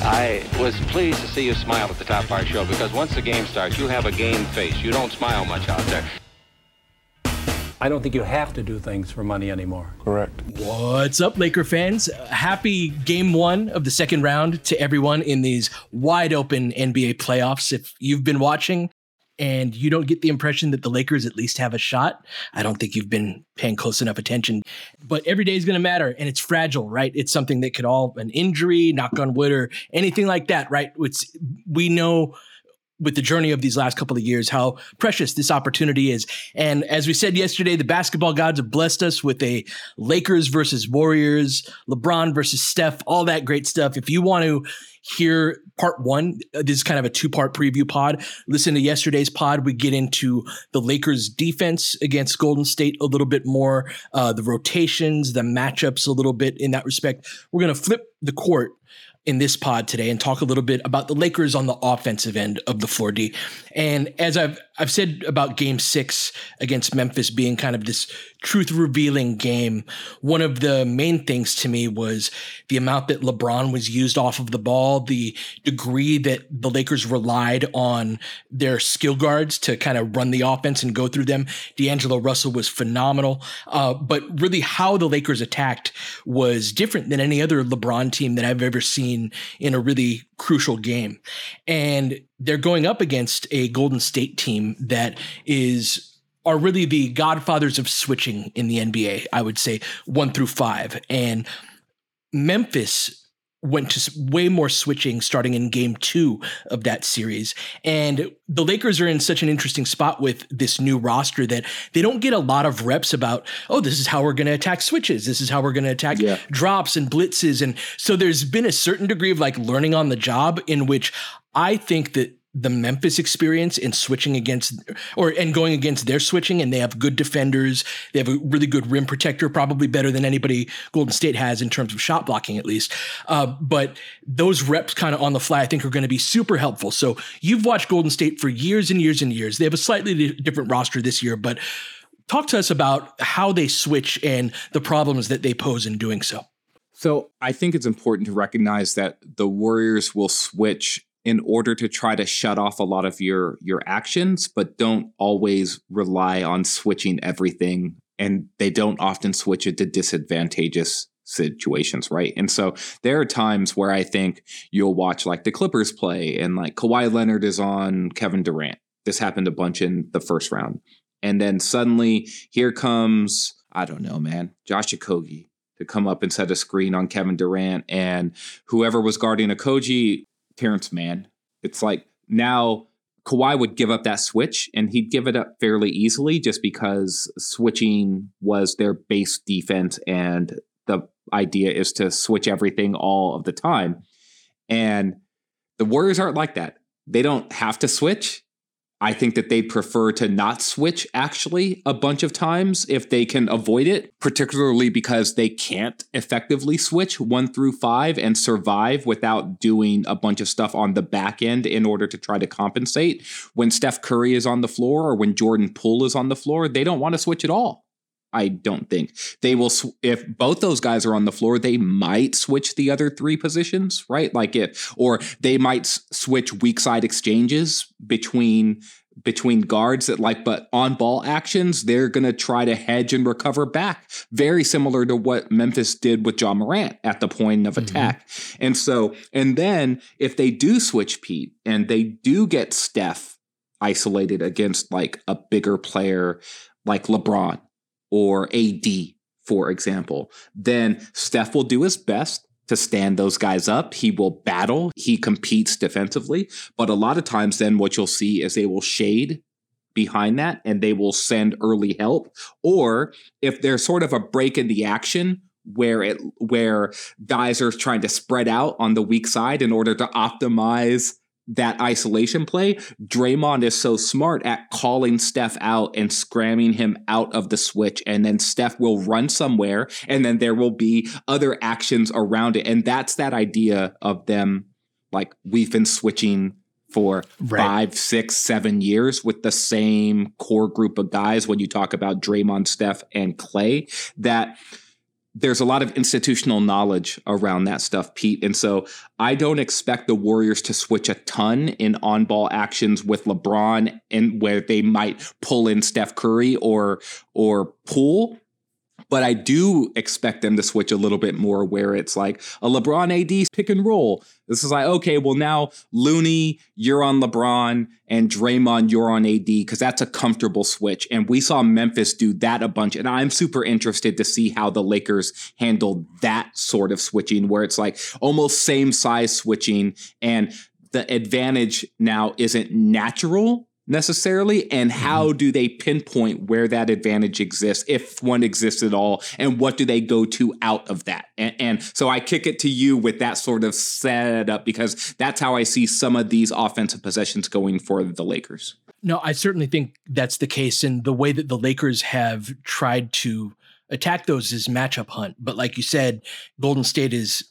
I was pleased to see you smile at the top of our show because once the game starts, you have a game face. You don't smile much out there. I don't think you have to do things for money anymore. Correct. What's up, Laker fans? Happy game one of the second round to everyone in these wide open NBA playoffs. If you've been watching and you don't get the impression that the Lakers at least have a shot, I don't think you've been paying close enough attention. But every day is going to matter and it's fragile, right? It's something that could all, an injury, knock on wood, or anything like that, right? It's, we know with the journey of these last couple of years how precious this opportunity is. And as we said yesterday, the basketball gods have blessed us with a Lakers versus Warriors, LeBron versus Steph, all that great stuff. If you want to hear part one, uh, this is kind of a two part preview pod. Listen to yesterday's pod. We get into the Lakers defense against Golden State a little bit more, uh, the rotations, the matchups a little bit in that respect. We're going to flip the court in this pod today and talk a little bit about the Lakers on the offensive end of the floor D. And as I've I've said about game 6 against Memphis being kind of this truth revealing game, one of the main things to me was the amount that LeBron was used off of the ball, the degree that the Lakers relied on their skill guards to kind of run the offense and go through them. D'Angelo Russell was phenomenal. Uh, but really how the Lakers attacked was different than any other LeBron team that I've ever seen in a really crucial game. And they're going up against a Golden State team that is are really the godfathers of switching in the NBA, I would say, one through five. And Memphis went to way more switching starting in game two of that series. And the Lakers are in such an interesting spot with this new roster that they don't get a lot of reps about, oh, this is how we're going to attack switches. This is how we're going to attack yeah. drops and blitzes. And so there's been a certain degree of like learning on the job in which I think that the Memphis experience in switching against or and going against their switching and they have good defenders. They have a really good rim protector, probably better than anybody Golden State has in terms of shot blocking at least. Uh, but those reps kind of on the fly, I think, are going to be super helpful. So you've watched Golden State for years and years and years. They have a slightly different roster this year, but talk to us about how they switch and the problems that they pose in doing so. So I think it's important to recognize that the Warriors will switch in order to try to shut off a lot of your your actions but don't always rely on switching everything and they don't often switch it to disadvantageous situations, right? And so there are times where I think you'll watch like the Clippers play and like Kawhi Leonard is on Kevin Durant. This happened a bunch in the first round. And then suddenly here comes, I don't know, man, Josh Okogie to come up and set a screen on Kevin Durant. And whoever was guarding Okogie Terance Mann. It's like now Kawhi would give up that switch and he'd give it up fairly easily just because switching was their base defense and the idea is to switch everything all of the time. And the Warriors aren't like that. They don't have to switch. I think that they'd prefer to not switch actually a bunch of times if they can avoid it, particularly because they can't effectively switch one through five and survive without doing a bunch of stuff on the back end in order to try to compensate. When Steph Curry is on the floor or when Jordan Poole is on the floor, they don't want to switch at all. I don't think they will. Sw- if both those guys are on the floor, they might switch the other three positions, right? Like it, or they might s- switch weak side exchanges between between guards that like, but on ball actions, they're going to try to hedge and recover back. Very similar to what Memphis did with Ja Morant at the point of attack. Mm-hmm. And so, and then if they do switch Pete and they do get Steph isolated against like a bigger player like LeBron or AD, for example, then Steph will do his best to stand those guys up. He will battle, he competes defensively. But a lot of times, then what you'll see is they will shade behind that and they will send early help. Or if there's sort of a break in the action, where it where guys are trying to spread out on the weak side in order to optimize that isolation play, Draymond is so smart at calling Steph out and scramming him out of the switch. And then Steph will run somewhere and then there will be other actions around it. And that's that idea of them like we've been switching for right. five, six, seven years with the same core group of guys when you talk about Draymond, Steph, and Clay. That there's a lot of institutional knowledge around that stuff, Pete. And so I don't expect the Warriors to switch a ton in on ball actions with LeBron and where they might pull in Steph Curry or or Poole but I do expect them to switch a little bit more where it's like a LeBron AD pick and roll. This is like, okay, well, now Looney, you're on LeBron, and Draymond, you're on AD, because that's a comfortable switch. And we saw Memphis do that a bunch. And I'm super interested to see how the Lakers handle that sort of switching, where it's like almost same size switching. And the advantage now isn't natural necessarily and mm-hmm. how do they pinpoint where that advantage exists if one exists at all and what do they go to out of that and, and, so i kick it to you with that sort of setup because that's how i see some of these offensive possessions going for the lakers no i certainly think that's the case and the way that the lakers have tried to attack those is matchup hunt but like you said golden state is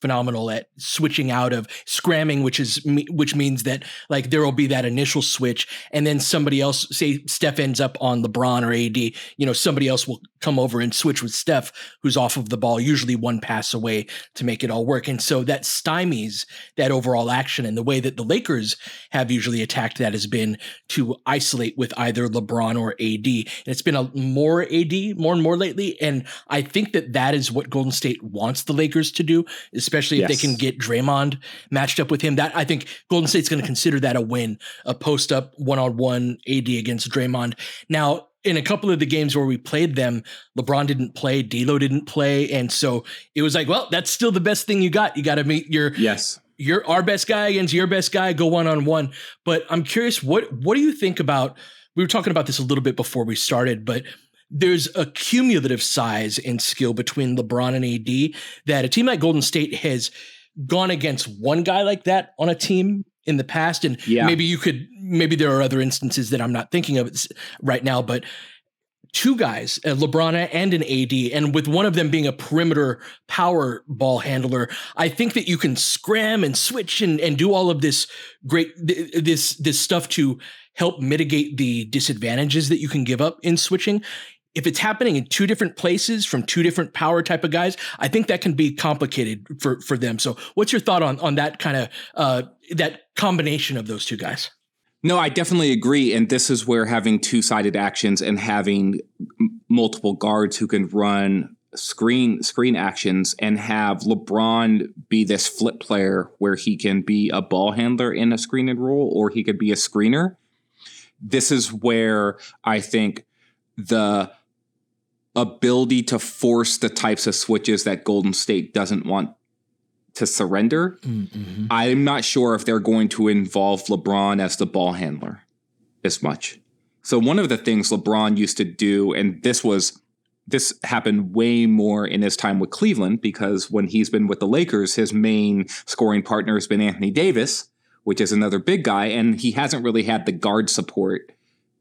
phenomenal at switching out of scramming which is which means that like there will be that initial switch and then somebody else say Steph ends up on LeBron or AD you know somebody else will come over and switch with Steph who's off of the ball usually one pass away to make it all work. And so that stymies that overall action and the way that the Lakers have usually attacked that has been to isolate with either LeBron or AD and it's been a more AD more and more lately and I think that that is what Golden State wants the Lakers to do is especially if yes. they can get Draymond matched up with him. That I think Golden State's going to consider that a win, a post up one on one AD against Draymond. Now, in a couple of the games where we played them, LeBron didn't play, D'Lo didn't play, and so it was like, well, that's still the best thing you got. You got to meet your yes, your our best guy against your best guy, go one on one. But I'm curious, what what do you think about? We were talking about this a little bit before we started, but there's a cumulative size and skill between LeBron and AD that a team like Golden State has gone against one guy like that on a team in the past. And yeah. maybe you could, maybe there are other instances that I'm not thinking of right now, but two guys, a LeBron and an AD, and with one of them being a perimeter power ball handler, I think that you can scram and switch and, and do all of this great this this stuff to help mitigate the disadvantages that you can give up in switching if it's happening in two different places from two different power type of guys, I think that can be complicated for for them. So, what's your thought on on that kind of uh, that combination of those two guys? No, I definitely agree, and this is where having two sided actions and having m- multiple guards who can run screen screen actions and have LeBron be this flip player where he can be a ball handler in a screen and roll or he could be a screener. This is where I think the ability to force the types of switches that Golden State doesn't want to surrender. Mm-hmm. I'm not sure if they're going to involve LeBron as the ball handler as much. So one of the things LeBron used to do, and this was this happened way more in his time with Cleveland because when he's been with the Lakers, his main scoring partner has been Anthony Davis, which is another big guy, and he hasn't really had the guard support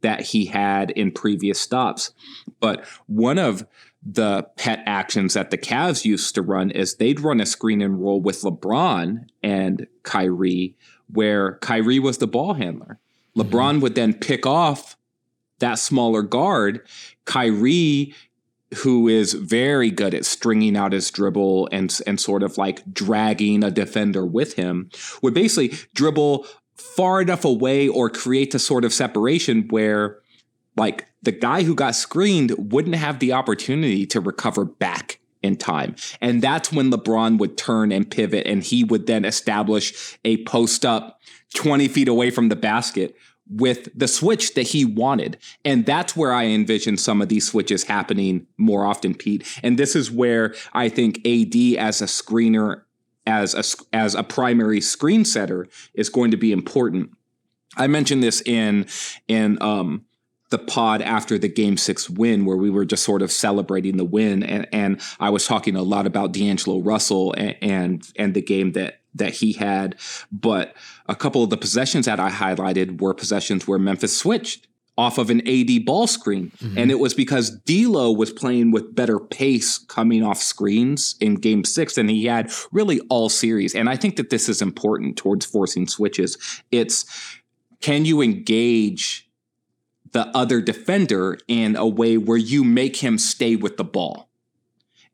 that he had in previous stops. But one of the pet actions that the Cavs used to run is they'd run a screen and roll with LeBron and Kyrie, where Kyrie was the ball handler. LeBron mm-hmm. would then pick off that smaller guard. Kyrie who is very good at stringing out his dribble and and sort of like dragging a defender with him would basically dribble far enough away or create a sort of separation where like the guy who got screened wouldn't have the opportunity to recover back in time. And that's when LeBron would turn and pivot and he would then establish a post up 20 feet away from the basket with the switch that he wanted. And that's where I envision some of these switches happening more often, Pete. And this is where I think AD as a screener, as a, as a primary screen setter is going to be important. I mentioned this in, in, um, the pod after the game six win where we were just sort of celebrating the win and, and I was talking a lot about D'Angelo Russell and, and and the game that that he had. But a couple of the possessions that I highlighted were possessions where Memphis switched off of an AD ball screen. Mm-hmm. And it was because D'Lo was playing with better pace coming off screens in game six than he had really all series. And I think that this is important towards forcing switches. It's can you engage the other defender in a way where you make him stay with the ball?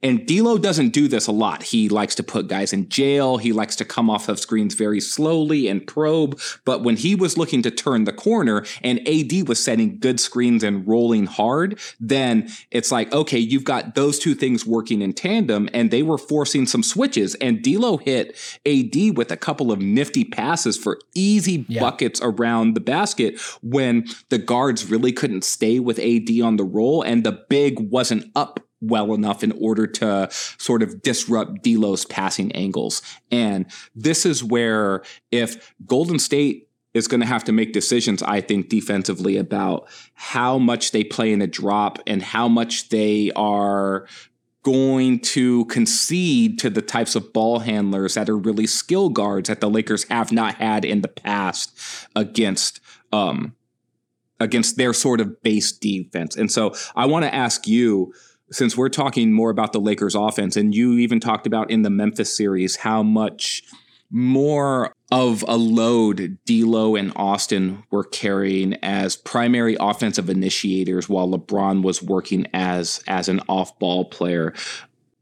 And D'Lo doesn't do this a lot. He likes to put guys in jail. He likes to come off of screens very slowly and probe. But when he was looking to turn the corner and AD was setting good screens and rolling hard, then it's like, okay, you've got those two things working in tandem and they were forcing some switches. And D'Lo hit AD with a couple of nifty passes for easy yeah. buckets around the basket when the guards really couldn't stay with AD on the roll and the big wasn't up well enough in order to sort of disrupt D'Lo's passing angles. And this is where if Golden State is going to have to make decisions, I think, defensively about how much they play in a drop and how much they are going to concede to the types of ball handlers that are really skill guards that the Lakers have not had in the past against um, against their sort of base defense. And so I want to ask you since we're talking more about the Lakers offense, and you even talked about in the Memphis series how much more of a load D'Lo and Austin were carrying as primary offensive initiators while LeBron was working as as an off-ball player.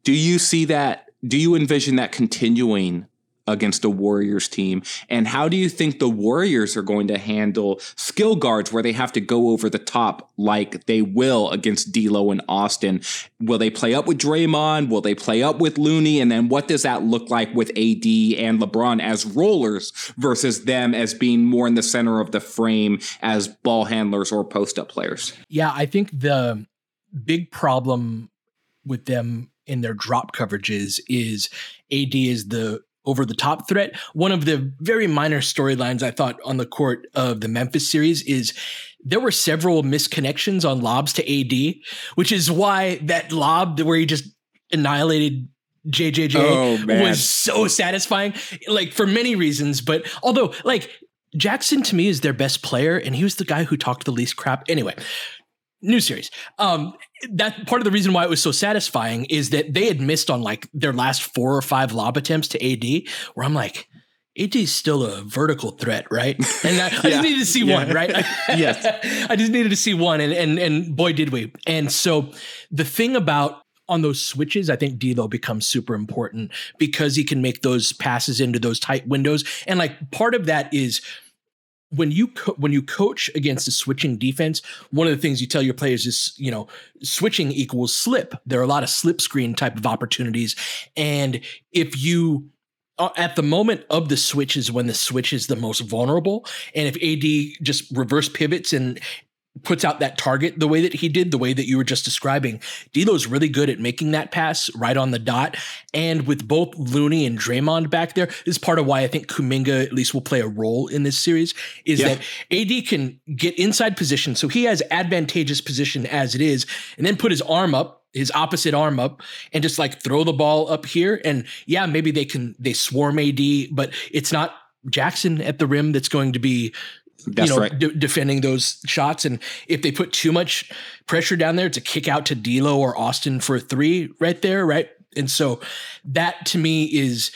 Do you see that? Do you envision that continuing against a Warriors team? And how do you think the Warriors are going to handle skill guards where they have to go over the top like they will against D'Lo and Austin? Will they play up with Draymond? Will they play up with Looney? And then what does that look like with AD and LeBron as rollers versus them as being more in the center of the frame as ball handlers or post up players? Yeah, I think the big problem with them in their drop coverages is AD is the over the top threat. One of the very minor storylines I thought on the court of the Memphis series is there were several misconnections on lobs to AD, which is why that lob where he just annihilated JJJ oh, was so satisfying, like for many reasons. But although, like, Jackson to me is their best player, and he was the guy who talked the least crap. Anyway, new series. Um, that part of the reason why it was so satisfying is that they had missed on like their last four or five lob attempts to AD, where I'm like, AD is still a vertical threat, right? And I, I just needed to see yeah. one, right? yes, I just needed to see one, and and and boy did we. And so the thing about on those switches, I think D'Lo becomes super important because he can make those passes into those tight windows, and like part of that is when you co- when you coach against a switching defense, one of the things you tell your players is, you know, switching equals slip. There are a lot of slip screen type of opportunities, and if you uh, at the moment of the switch is when the switch is the most vulnerable, and if AD just reverse pivots and puts out that target the way that he did, the way that you were just describing. D'Lo's really good at making that pass right on the dot. And with both Looney and Draymond back there, this is part of why I think Kuminga at least will play a role in this series, is yeah. that AD can get inside position. So he has advantageous position as it is, and then put his arm up his opposite arm up and just like throw the ball up here and yeah maybe they can they swarm AD but it's not Jackson at the rim that's going to be that's you know, right. d- defending those shots. And if they put too much pressure down there, it's a kick out to D'Lo or Austin for three right there, right? And so that to me is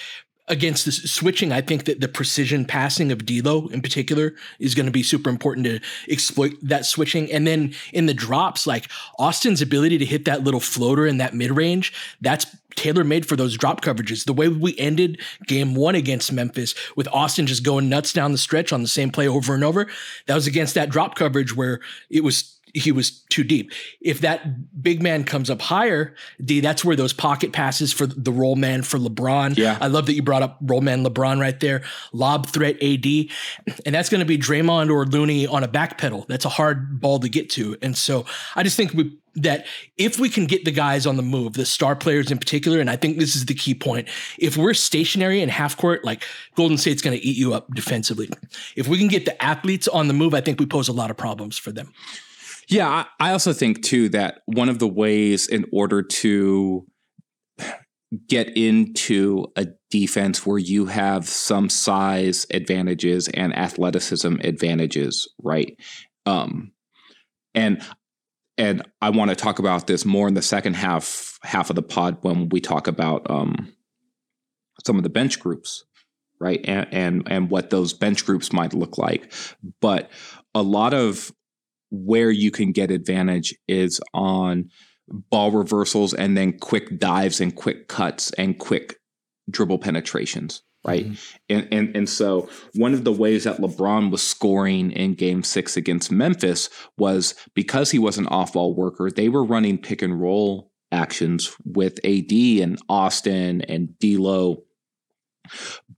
against the switching, I think that the precision passing of D'Lo in particular is going to be super important to exploit that switching. And then in the drops, like Austin's ability to hit that little floater in that mid range, that's tailor made for those drop coverages. The way we ended game one against Memphis with Austin just going nuts down the stretch on the same play over and over, that was against that drop coverage where it was he was too deep. If that big man comes up higher, D, that's where those pocket passes for the roll man for LeBron. Yeah. I love that you brought up roll man LeBron right there. Lob threat AD. And that's going to be Draymond or Looney on a back pedal. That's a hard ball to get to. And so I just think we that if we can get the guys on the move, the star players in particular, and I think this is the key point, if we're stationary in half court, like Golden State's going to eat you up defensively. If we can get the athletes on the move, I think we pose a lot of problems for them. Yeah, I also think too that one of the ways in order to get into a defense where you have some size advantages and athleticism advantages, right? Um, and and I want to talk about this more in the second half half of the pod when we talk about um, some of the bench groups, right? And and and what those bench groups might look like. But a lot of where you can get advantage is on ball reversals and then quick dives and quick cuts and quick dribble penetrations right mm-hmm. and, and and so one of the ways that LeBron was scoring in game 6 against Memphis was because he was an off-ball worker they were running pick and roll actions with AD and Austin and D'Lo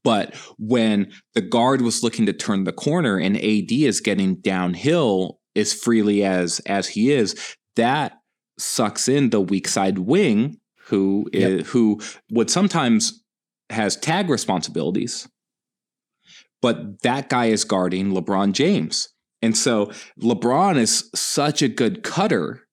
but when the guard was looking to turn the corner and AD is getting downhill as freely as as he is, that sucks in the weak side wing who yep. is, who would sometimes has tag responsibilities, but that guy is guarding LeBron James. And so LeBron is such a good cutter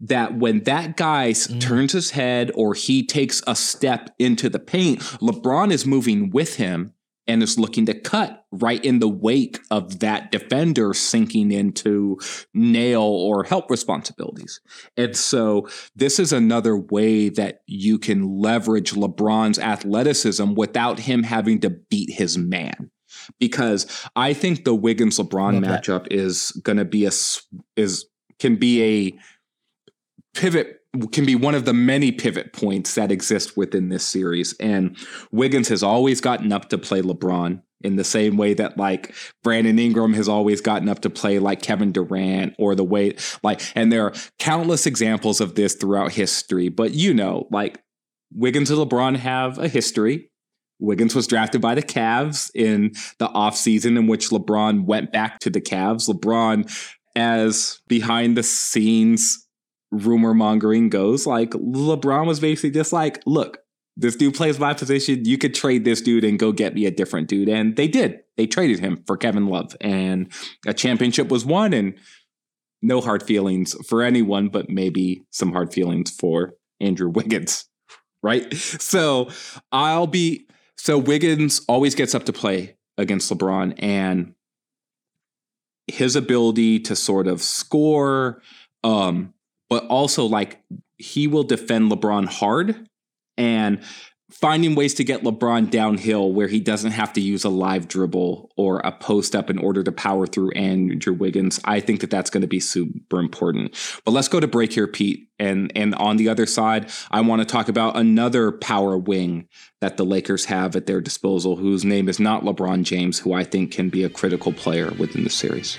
that when that guy mm. turns his head or he takes a step into the paint, LeBron is moving with him and is looking to cut right in the wake of that defender sinking into nail or help responsibilities. And so this is another way that you can leverage LeBron's athleticism without him having to beat his man. Because I think the Wiggins LeBron matchup that. is going to be a is can be a pivot can be one of the many pivot points that exist within this series. And Wiggins has always gotten up to play LeBron in the same way that like Brandon Ingram has always gotten up to play like Kevin Durant or the way like and there are countless examples of this throughout history. But you know, like Wiggins and LeBron have a history. Wiggins was drafted by the Cavs in the offseason in which LeBron went back to the Cavs. LeBron as behind the scenes rumor mongering goes, like LeBron was basically just like, look, this dude plays my position. You could trade this dude and go get me a different dude. And they did. They traded him for Kevin Love. And a championship was won and no hard feelings for anyone, but maybe some hard feelings for Andrew Wiggins. Right. So I'll be so Wiggins always gets up to play against LeBron and his ability to sort of score, um, but also like he will defend LeBron hard and finding ways to get LeBron downhill where he doesn't have to use a live dribble or a post up in order to power through Andrew Wiggins. I think that that's going to be super important. But let's go to break here, Pete. And and on the other side, I want to talk about another power wing that the Lakers have at their disposal, whose name is not LeBron James, who I think can be a critical player within the series.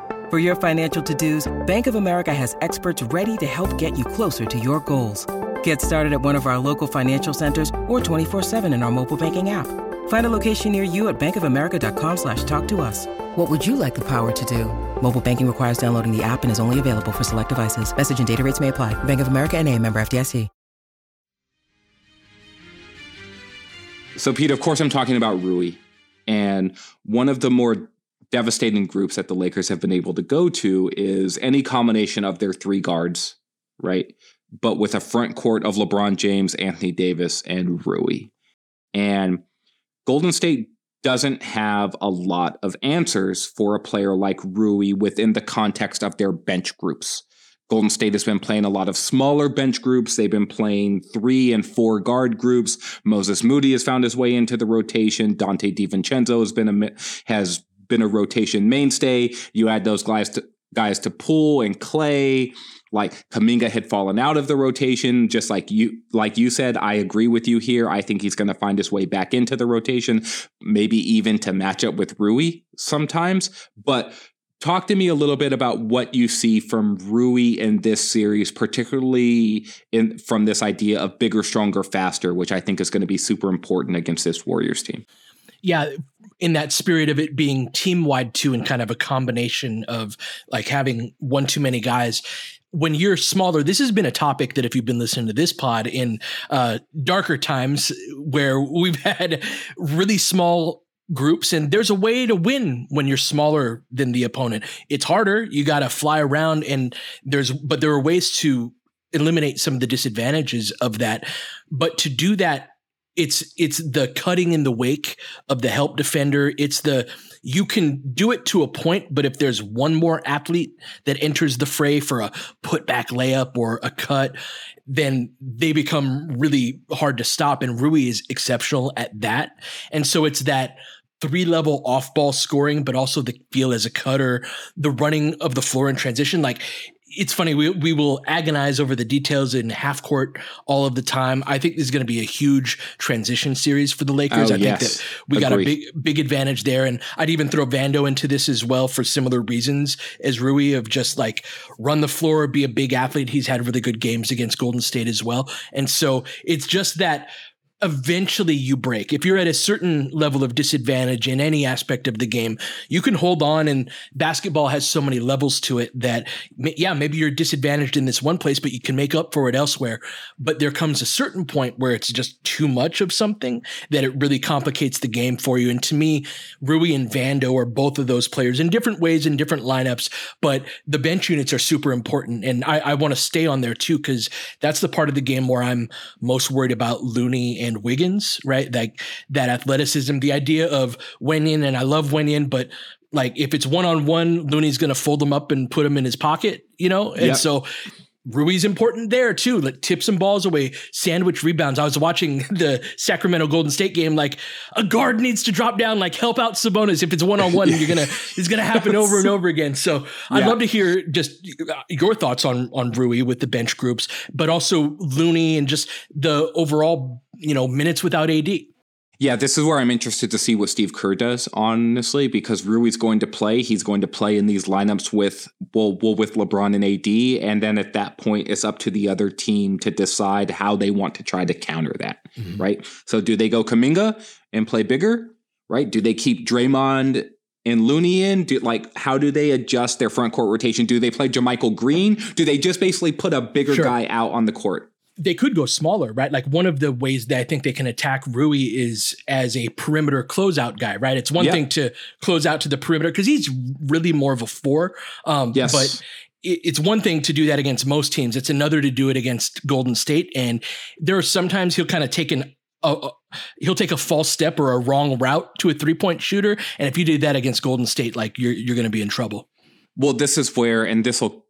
For your financial to-dos, Bank of America has experts ready to help get you closer to your goals. Get started at one of our local financial centers or 24-7 in our mobile banking app. Find a location near you at bankofamerica.com slash talk to us. What would you like the power to do? Mobile banking requires downloading the app and is only available for select devices. Message and data rates may apply. Bank of America and a member FDIC. So, Pete, of course, I'm talking about Rui. And one of the more devastating groups that the Lakers have been able to go to is any combination of their three guards, right? But with a front court of LeBron James, Anthony Davis, and Rui. And Golden State doesn't have a lot of answers for a player like Rui within the context of their bench groups. Golden State has been playing a lot of smaller bench groups. They've been playing three and four guard groups. Moses Moody has found his way into the rotation. Donte DiVincenzo has been a has been a rotation mainstay. You add those guys to guys to Poole and Clay. Like Kuminga had fallen out of the rotation, just like you like you said. I agree with you here. I think he's going to find his way back into the rotation, maybe even to match up with Rui sometimes. But talk to me a little bit about what you see from Rui in this series, particularly in from this idea of bigger, stronger, faster, which I think is going to be super important against this Warriors team. Yeah, in that spirit of it being team wide too, and kind of a combination of like having one too many guys when you're smaller, this has been a topic that if you've been listening to this pod in uh, darker times where we've had really small groups and there's a way to win when you're smaller than the opponent. It's harder. You got to fly around and there's, but there are ways to eliminate some of the disadvantages of that. But to do that, it's, it's the cutting in the wake of the help defender. It's the, you can do it to a point, but if there's one more athlete that enters the fray for a putback layup or a cut, then they become really hard to stop. And Rui is exceptional at that. And so it's that three level off ball scoring, but also the feel as a cutter, the running of the floor in transition. Like it's funny we we will agonize over the details in half court all of the time. I think this is going to be a huge transition series for the Lakers. Oh, I yes. think that we got a big big advantage there, and I'd even throw Vando into this as well for similar reasons as Rui of just like run the floor, be a big athlete. He's had really good games against Golden State as well, and so it's just that eventually you break. If you're at a certain level of disadvantage in any aspect of the game, you can hold on. And basketball has so many levels to it that, yeah, maybe you're disadvantaged in this one place, but you can make up for it elsewhere. But there comes a certain point where it's just too much of something that it really complicates the game for you. And to me, Rui and Vando are both of those players in different ways, in different lineups, but the bench units are super important. And I, I want to stay on there too, because that's the part of the game where I'm most worried about Looney and and Wiggins, right? Like that athleticism, the idea of Wenyen, and I love Wenyen, but like if it's one on one, Looney's going to fold him up and put him in his pocket, you know? And yep. so Rui's important there too. Like tips and balls away, sandwich rebounds. I was watching the Sacramento Golden State game. Like a guard needs to drop down, like help out Sabonis. If it's one on one, you're gonna it's gonna happen over and over again. So I'd love to hear just uh, your thoughts on on Rui with the bench groups, but also Looney and just the overall you know minutes without AD. Yeah, this is where I'm interested to see what Steve Kerr does, honestly, because Rui's going to play. He's going to play in these lineups with well, well, with LeBron and AD, and then at that point, it's up to the other team to decide how they want to try to counter that, mm-hmm. right? So, do they go Kuminga and play bigger, right? Do they keep Draymond and Looney in? Do, like, how do they adjust their front court rotation? Do they play JaMychal Green? Do they just basically put a bigger sure. guy out on the court? They could go smaller, right? Like one of the ways that I think they can attack Rui is as a perimeter closeout guy, right? It's one thing to close out to the perimeter because he's really more of a four. Um, yes. But it's one thing to do that against most teams. It's another to do it against Golden State. And there are sometimes he'll kind of take an a, he'll take a false step or a wrong route to a three point shooter, and if you do that against Golden State, like you're you're going to be in trouble. Well, this is where, and this will,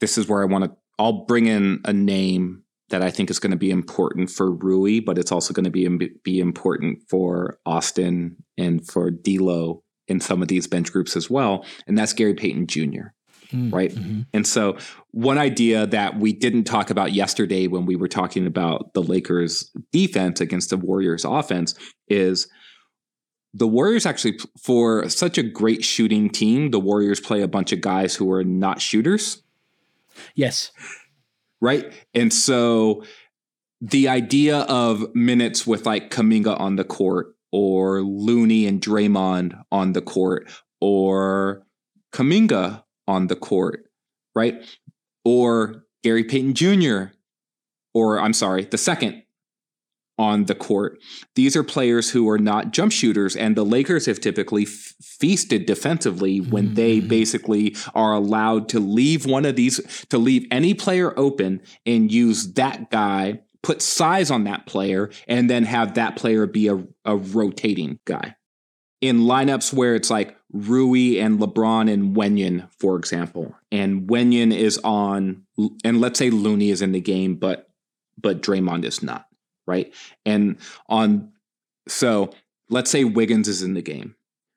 this is where I want to. I'll bring in a name that I think is going to be important for Rui, but it's also going to be be important for Austin and for D'Lo in some of these bench groups as well, and that's Gary Payton Jr. Mm, right? Mm-hmm. And so, one idea that we didn't talk about yesterday when we were talking about the Lakers' defense against the Warriors' offense is the Warriors actually, for such a great shooting team, the Warriors play a bunch of guys who are not shooters. Yes. Right. And so, the idea of minutes with like Kuminga on the court or Looney and Draymond on the court or Kuminga on the court, right? Or Gary Payton Jr., or I'm sorry, the second on the court. These are players who are not jump shooters, and the Lakers have typically f- feasted defensively when mm-hmm. they basically are allowed to leave one of these, to leave any player open and use that guy, put size on that player, and then have that player be a, a rotating guy in lineups where it's like Rui and LeBron and Wenyen, for example, and Wenyen is on, and let's say Looney is in the game, but but Draymond is not, right? And on, so let's say Wiggins is in the game.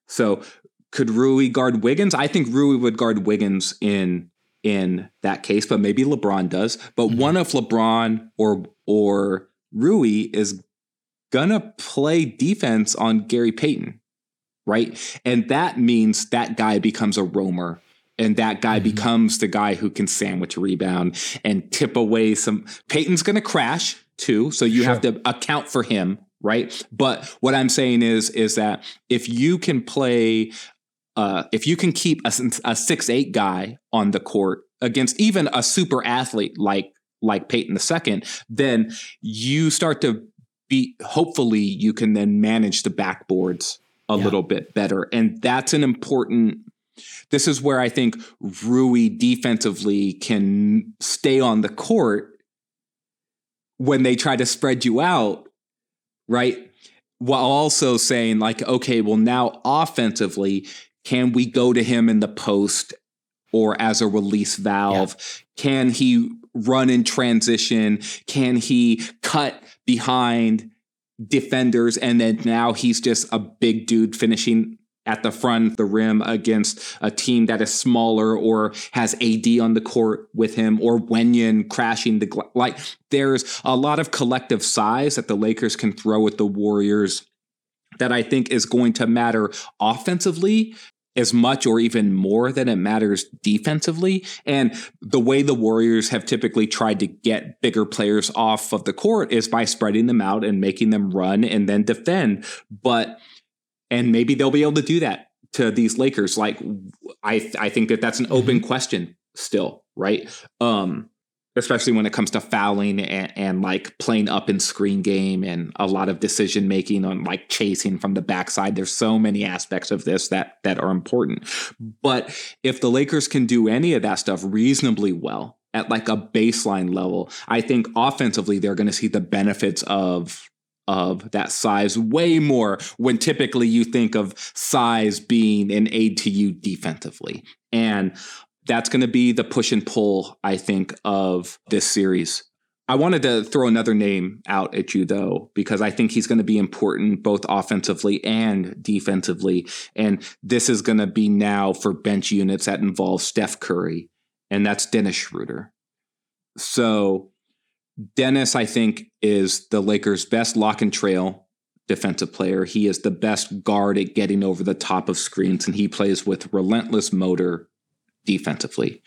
So could Rui guard Wiggins? I think Rui would guard Wiggins in in that case, but maybe LeBron does. But mm-hmm. one of LeBron or or Rui is gonna play defense on Gary Payton right? And that means that guy becomes a roamer. And that guy mm-hmm. becomes the guy who can sandwich rebound and tip away some. Payton's going to crash too, so you sure. have to account for him, right? But what I'm saying is, is that if you can play, uh, if you can keep a, a six eight guy on the court against even a super athlete like like Payton II, then you start to be. Hopefully, you can then manage the backboards a yeah. little bit better. And that's an important this is where I think Rui defensively can stay on the court when they try to spread you out, right? While also saying, like, okay, well, now offensively, can we go to him in the post or as a release valve? Yeah. Can he run in transition? Can he cut behind? defenders, and then now he's just a big dude finishing at the front the rim against a team that is smaller or has AD on the court with him or Wenyen crashing the gla- like there's a lot of collective size that the Lakers can throw at the Warriors that I think is going to matter offensively as much or even more than it matters defensively. And the way the Warriors have typically tried to get bigger players off of the court is by spreading them out and making them run and then defend. But, and maybe they'll be able to do that to these Lakers. Like, I, I think that that's an open mm-hmm. question still, right? Um, especially when it comes to fouling and, and, like playing up in screen game and a lot of decision making on like chasing from the backside. There's so many aspects of this that that are important. But if the Lakers can do any of that stuff reasonably well at like a baseline level, I think offensively they're going to see the benefits of of that size way more when typically you think of size being an aid to you defensively. And that's going to be the push and pull, I think, of this series. I wanted to throw another name out at you, though, because I think he's going to be important both offensively and defensively. And this is going to be now for bench units that involve Steph Curry, and that's Dennis Schroeder. So, Dennis, I think, is the Lakers' best lock and trail defensive player. He is the best guard at getting over the top of screens, and he plays with relentless motor defensively.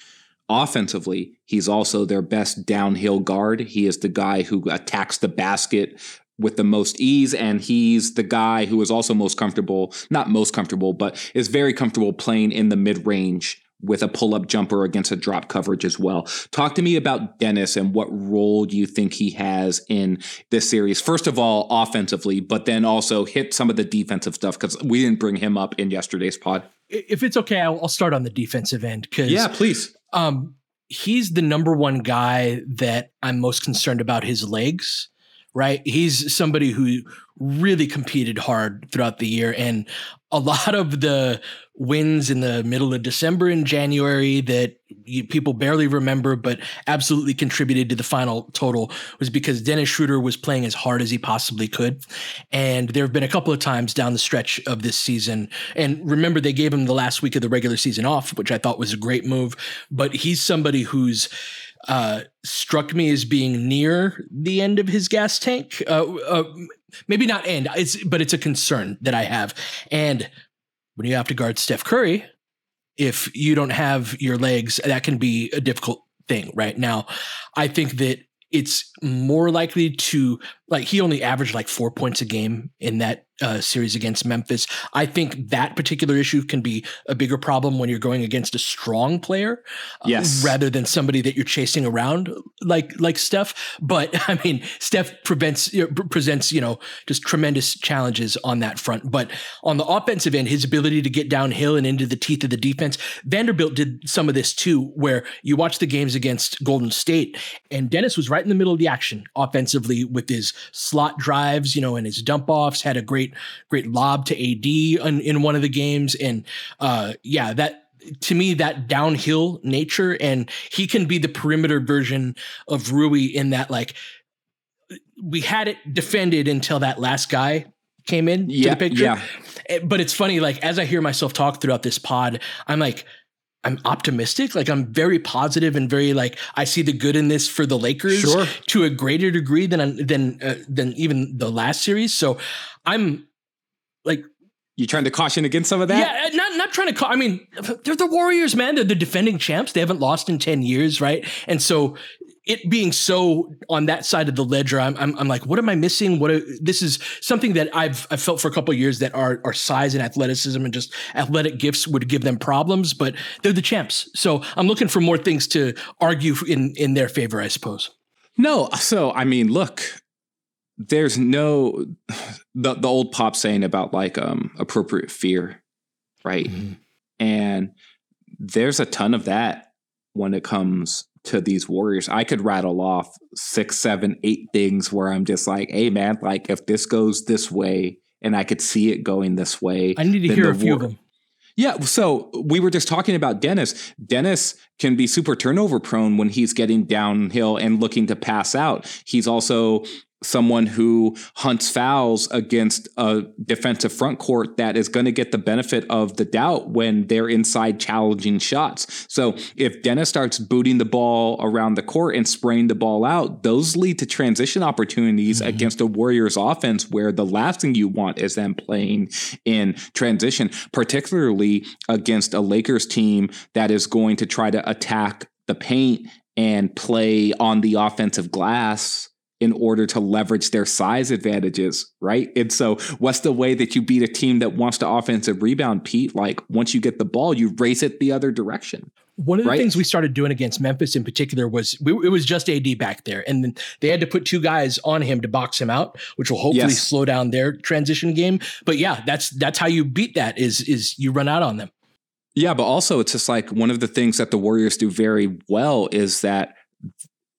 Offensively, he's also their best downhill guard. He is the guy who attacks the basket with the most ease, and he's the guy who is also most comfortable, not most comfortable, but is very comfortable playing in the mid range with a pull up jumper against a drop coverage as well. Talk to me about Dennis and what role do you think he has in this series. First of all, offensively, but then also hit some of the defensive stuff because we didn't bring him up in yesterday's pod. If it's okay, I'll start on the defensive end because yeah, please. Um, he's the number one guy that I'm most concerned about his legs right? He's somebody who really competed hard throughout the year. And a lot of the wins in the middle of December and January that you, people barely remember, but absolutely contributed to the final total was because Dennis Schroeder was playing as hard as he possibly could. And there have been a couple of times down the stretch of this season. And remember, they gave him the last week of the regular season off, which I thought was a great move. But he's somebody who's uh, struck me as being near the end of his gas tank. Uh, uh, maybe not end, it's but it's a concern that I have. And when you have to guard Steph Curry, if you don't have your legs, that can be a difficult thing. Right now, I think that it's more likely to like he only averaged like four points a game in that uh, series against Memphis. I think that particular issue can be a bigger problem when you're going against a strong player, uh, yes, rather than somebody that you're chasing around like like Steph. But I mean, Steph prevents presents you know just tremendous challenges on that front. But on the offensive end, his ability to get downhill and into the teeth of the defense, Vanderbilt did some of this too. Where you watch the games against Golden State, and Dennis was right in the middle of the action offensively with his slot drives, you know, and his dump offs. Had a great, great lob to AD in, in one of the games, and uh, yeah, that to me that downhill nature, and he can be the perimeter version of Rui in that like we had it defended until that last guy came in yeah, to the picture. Yeah. Eh, but it's funny, like as I hear myself talk throughout this pod, I'm like, I'm optimistic. Like I'm very positive and very like I see the good in this for the Lakers sure. to a greater degree than than uh, than even the last series. So I'm like you trying to caution against some of that? Yeah, uh, not not trying to. Ca- I mean, they're the Warriors, man. They're the defending champs. They haven't lost in ten years, right? And so it being so on that side of the ledger, I'm, I'm, I'm like, what am I missing? What are, this is something that I've I've felt for a couple of years that our our size and athleticism and just athletic gifts would give them problems, but they're the champs. So I'm looking for more things to argue in in their favor, I suppose. No, so I mean, look, there's no the the old pop saying about like um appropriate fear, right? Mm-hmm. And there's a ton of that when it comes to these Warriors. I could rattle off six, seven, eight things where I'm just like, hey man, like if this goes this way and I could see it going this way. I need to hear a few war- of them. Yeah, so we were just talking about Dennis. Dennis can be super turnover prone when he's getting downhill and looking to pass out. He's also someone who hunts fouls against a defensive front court that is going to get the benefit of the doubt when they're inside challenging shots. So if Dennis starts booting the ball around the court and spraying the ball out, those lead to transition opportunities mm-hmm. against a Warriors offense where the last thing you want is them playing in transition, particularly against a Lakers team that is going to try to attack the paint and play on the offensive glass in order to leverage their size advantages, right? And so, what's the way that you beat a team that wants to offensive rebound, Pete? Like, once you get the ball, you race it the other direction. One of the right? things we started doing against Memphis in particular was we, it was just AD back there, and then they had to put two guys on him to box him out, which will hopefully yes. slow down their transition game. But yeah, that's that's how you beat that is is you run out on them. Yeah, but also it's just like one of the things that the Warriors do very well is that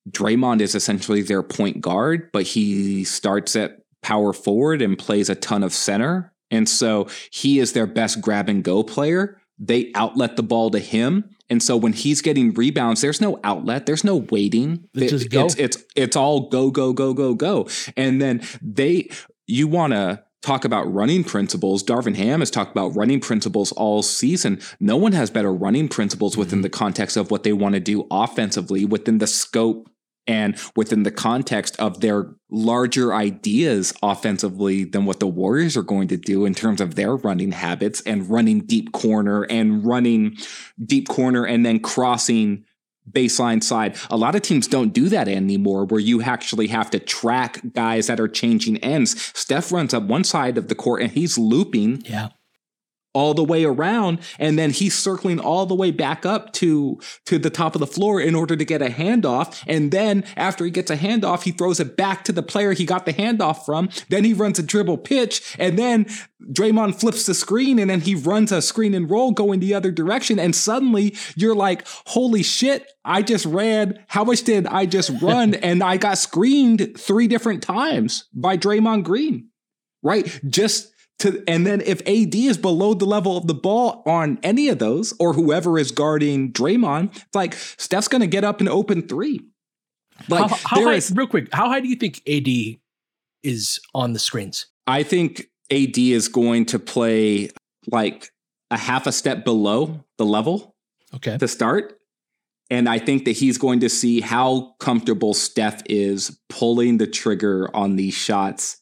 Draymond is essentially their point guard, but he starts at power forward and plays a ton of center. And so he is their best grab and go player. They outlet the ball to him. And so when he's getting rebounds, there's no outlet, there's no waiting. It's just go. It's, it's it's all go go go go go. And then they you want to talk about running principles. Darvin Ham has talked about running principles all season. No one has better running principles within mm-hmm. the context of what they want to do offensively within the scope and within the context of their larger ideas offensively than what the Warriors are going to do in terms of their running habits and running deep corner and running deep corner and then crossing baseline side. A lot of teams don't do that anymore where you actually have to track guys that are changing ends. Steph runs up one side of the court and he's looping. Yeah all the way around and then he's circling all the way back up to to the top of the floor in order to get a handoff. And then after he gets a handoff he throws it back to the player he got the handoff from. Then he runs a dribble pitch and then Draymond flips the screen and then he runs a screen and roll going the other direction. And suddenly you're like holy shit I just ran. How much did I just run? And I got screened 3 different times by Draymond Green. Right? Just to and then if AD is below the level of the ball on any of those, or whoever is guarding Draymond, it's like Steph's gonna get up and open three. Like how, how high, is, real quick, how high do you think AD is on the screens? I think AD is going to play like a half a step below the level okay. to start. And I think that he's going to see how comfortable Steph is pulling the trigger on these shots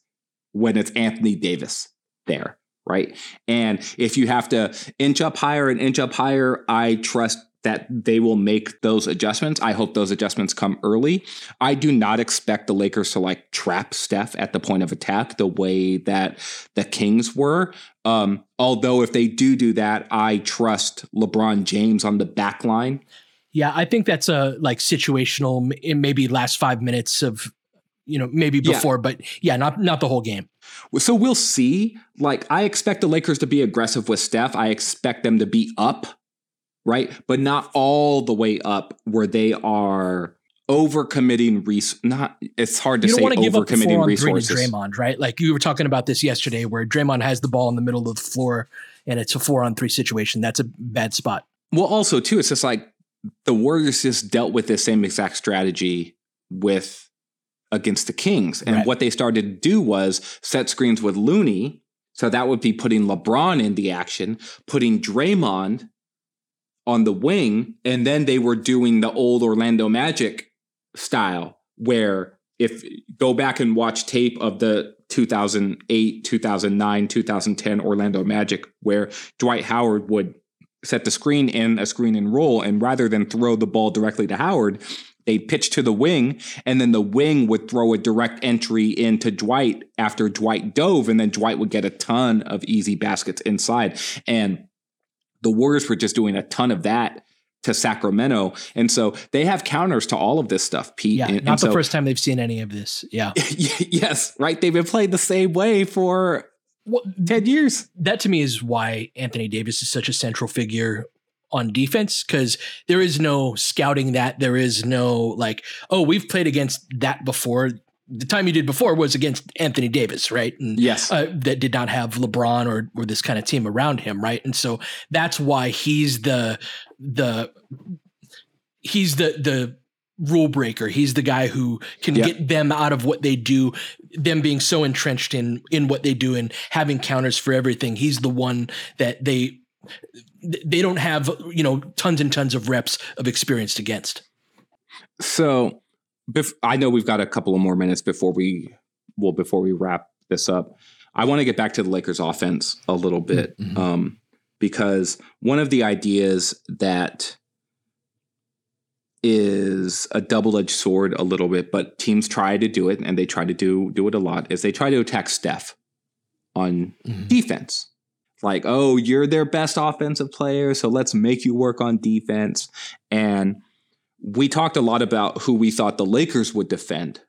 when it's Anthony Davis there, right? And if you have to inch up higher and inch up higher, I trust that they will make those adjustments. I hope those adjustments come early. I do not expect the Lakers to like trap Steph at the point of attack the way that the Kings were. Um, although if they do do that, I trust LeBron James on the back line. Yeah, I think that's a like situational, maybe last five minutes of you know, maybe before, yeah. but yeah, not not the whole game. So we'll see. Like I expect the Lakers to be aggressive with Steph. I expect them to be up, right? But not all the way up where they are overcommitting res- not it's hard to you say don't give up overcommitting up resources. To Draymond, right? Like you were talking about this yesterday where Draymond has the ball in the middle of the floor and it's a 4 on 3 situation. That's a bad spot. Well, also too it's just like the Warriors just dealt with this same exact strategy with against the Kings. And right. what they started to do was set screens with Looney. So that would be putting LeBron in the action, putting Draymond on the wing. And then they were doing the old Orlando Magic style, where if go back and watch tape of the 2008, 2009, 2010 Orlando Magic, where Dwight Howard would set the screen in a screen and roll. And rather than throw the ball directly to Howard, they pitch to the wing, and then the wing would throw a direct entry into Dwight after Dwight dove, and then Dwight would get a ton of easy baskets inside. And the Warriors were just doing a ton of that to Sacramento. And so they have counters to all of this stuff, Pete. Yeah, and, not and the first time they've seen any of this. Yeah. yes, right. They've been playing the same way for well, 10 years. That to me is why Anthony Davis is such a central figure on defense because there is no scouting that. There is no like, oh, we've played against that before. The time you did before was against Anthony Davis, right? And, yes. Uh, that did not have LeBron or or this kind of team around him, right? And so that's why he's the the he's the the rule breaker. He's the guy who can yep. get them out of what they do, them being so entrenched in in what they do and having counters for everything. He's the one that they they don't have you know tons and tons of reps of experienced against. So, bef- I know we've got a couple of more minutes before we well before we wrap this up. I want to get back to the Lakers offense a little bit mm-hmm. um, because one of the ideas that is a double-edged sword a little bit, but teams try to do it and they try to do do it a lot is they try to attack Steph on mm-hmm. defense like, oh, you're their best offensive player, so let's make you work on defense. And we talked a lot about who we thought the Lakers would defend,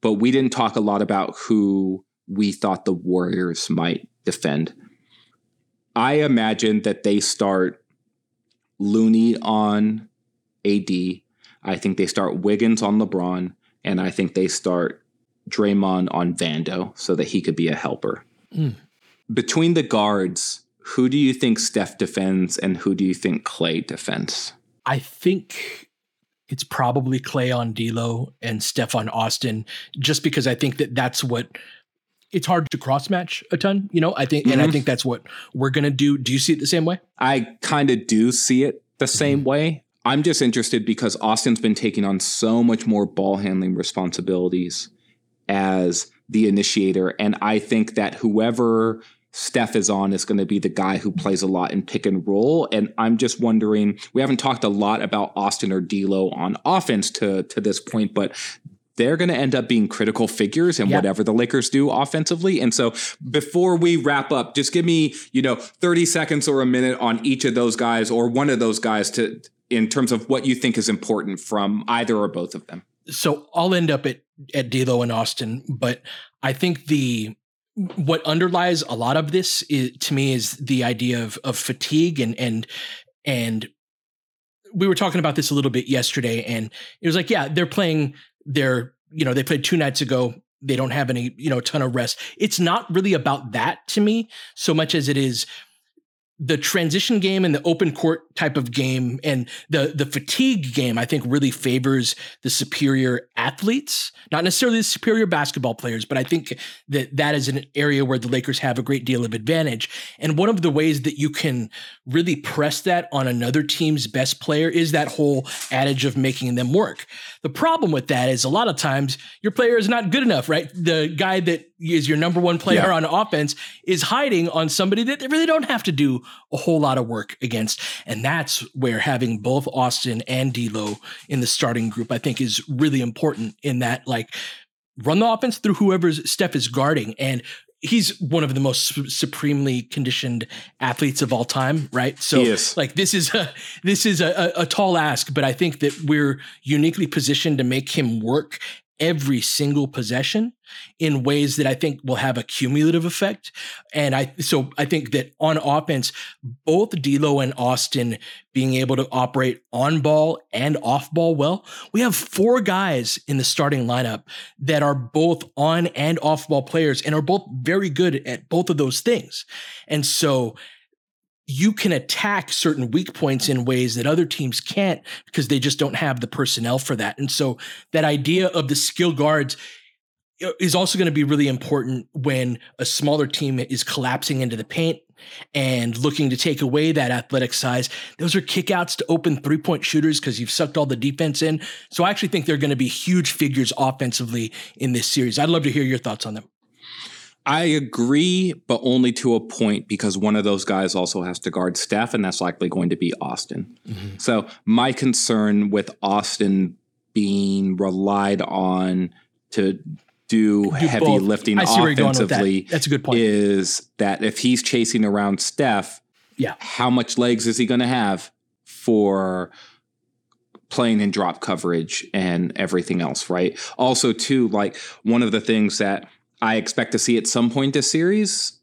but we didn't talk a lot about who we thought the Warriors might defend. I imagine that they start Looney on AD. I think they start Wiggins on LeBron, and I think they start Draymond on Vando so that he could be a helper. Mm between the guards, who do you think Steph defends and who do you think Clay defends? I think it's probably Clay on D'Lo and Steph on Austin, just because I think that that's what it's hard to cross match a ton. You know, I think, mm-hmm. and I mm-hmm. think that's what we're gonna do. Do you see it the same way? I kind of do see it the mm-hmm. same way. I'm just interested because Austin's been taking on so much more ball handling responsibilities as the initiator, and I think that whoever Steph is on is going to be the guy who plays a lot in pick and roll. And I'm just wondering, we haven't talked a lot about Austin or D'Lo on offense to, to this point, but they're going to end up being critical figures in Yeah. whatever the Lakers do offensively. And so before we wrap up, just give me, you know, 30 seconds or a minute on each of those guys or one of those guys to in terms of what you think is important from either or both of them. so I'll end up at at D'Lo and Austin, but I think the what underlies a lot of this is, to me is the idea of of fatigue and and and we were talking about this a little bit yesterday, and it was like, yeah, they're playing their you know they played two nights ago. They don't have any you know ton of rest. It's not really about that to me so much as it is the transition game and the open court type of game and the the fatigue game I think really favors the superior athletes not necessarily the superior basketball players but I think that that is an area where the Lakers have a great deal of advantage. And one of the ways that you can really press that on another team's best player is that whole adage of making them work. The problem with that is a lot of times your player is not good enough right? The guy that is your number one player Yeah. on offense is hiding on somebody that they really don't have to do a whole lot of work against. And that's where having both Austin and D'Lo in the starting group, I think, is really important. In that, like, run the offense through whoever's Steph is guarding, and he's one of the most su- supremely conditioned athletes of all time, right? So, like, this is a this is a, a, a tall ask, but I think that we're uniquely positioned to make him work every single possession in ways that I think will have a cumulative effect. And I so I think that on offense, both D'Lo and Austin being able to operate on ball and off ball well, we have four guys in the starting lineup that are both on and off ball players and are both very good at both of those things. And so you can attack certain weak points in ways that other teams can't because they just don't have the personnel for that. And so that idea of the skill guards is also going to be really important when a smaller team is collapsing into the paint and looking to take away that athletic size. Those are kickouts to open three point shooters because you've sucked all the defense in. So I actually think they're going to be huge figures offensively in this series. I'd love to hear your thoughts on them. I agree, but only to a point because one of those guys also has to guard Steph, and that's likely going to be Austin. Mm-hmm. So my concern with Austin being relied on to do, heavy both. lifting I see where you're going with that. offensively That's a good point. is that if he's chasing around Steph, Yeah. how much legs is he going to have for playing in drop coverage and everything else, right? Also, too, like one of the things that I expect to see at some point this series,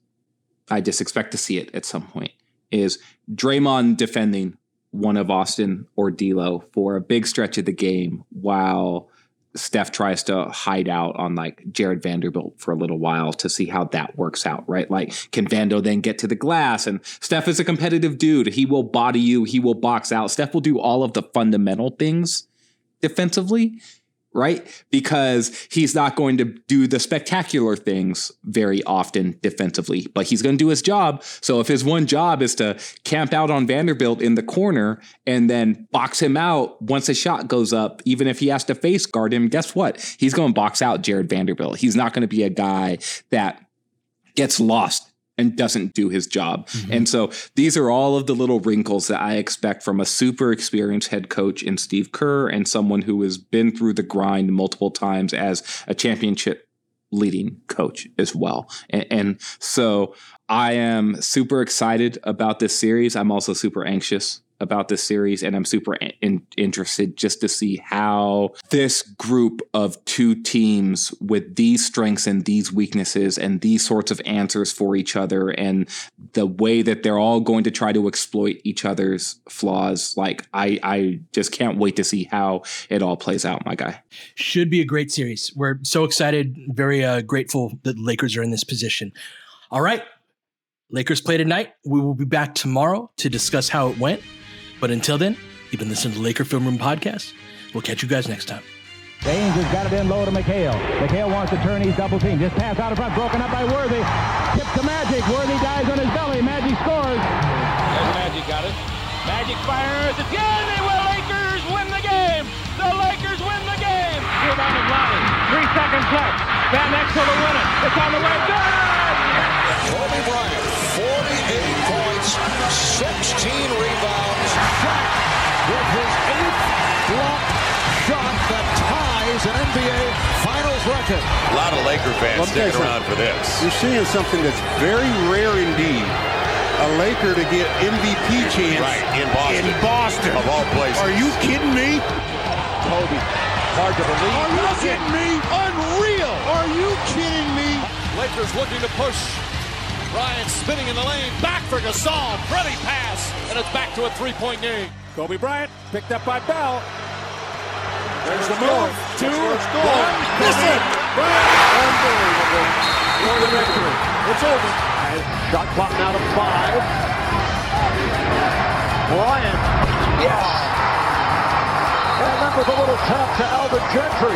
I just expect to see it at some point, is Draymond defending one of Austin or D'Lo for a big stretch of the game while Steph tries to hide out on like Jared Vanderbilt for a little while to see how that works out, right? Like, can Vando then get to the glass? And Steph is a competitive dude. He will body you, he will box out. Steph will do all of the fundamental things defensively, right? Because he's not going to do the spectacular things very often defensively, but he's going to do his job. So if his one job is to camp out on Vanderbilt in the corner and then box him out once a shot goes up, even if he has to face guard him, guess what? He's going to box out Jared Vanderbilt. He's not going to be a guy that gets lost and doesn't do his job. Mm-hmm. And so these are all of the little wrinkles that I expect from a super experienced head coach in Steve Kerr and someone who has been through the grind multiple times as a championship leading coach as well. And, and so I am super excited about this series. I'm also super anxious about this series and I'm super in, interested just to see how this group of two teams with these strengths and these weaknesses and these sorts of answers for each other and the way that they're all going to try to exploit each other's flaws like I I just can't wait to see how it all plays out my guy. Should be a great series. We're so excited, very uh, grateful that the Lakers are in this position. All right. Lakers play tonight. We will be back tomorrow to discuss how it went. But until then, you've been listening to the Laker Film Room Podcast. We'll catch you guys next time. Baines has got it in low to McHale. McHale wants to turn. He's double team. Just pass out in front. Broken up by Worthy. Tip to Magic. Worthy dies on his belly. Magic scores. There's Magic got it. Magic fires. It's good. They will. Lakers win the game. The Lakers win the game. Rebound of Lonnie. Three seconds left. Van Exel to win it. It's on the way. Good. Kobe Bryant, 48 points, 16 rebounds. Shaq with his eighth block shot that ties an NBA Johnson. A lot of Laker fans well, sticking around for this. You're seeing something that's very rare indeed. A Laker to get MVP chance right, in Boston. In Boston. Of all places. Are you kidding me? Kobe. Hard to believe. Are you kidding me? Unreal. Are you kidding me? Lakers looking to push. Bryant spinning in the lane. Back for Gasol. Pretty pass. And it's back to a three-point game. Kobe Bryant picked up by Bell. There's the move. Two, one. Miss it. Unbelievable. For the victory. It's over. Shot clock now to five. Bryant. Yes. And that was a little tap to Alvin Gentry.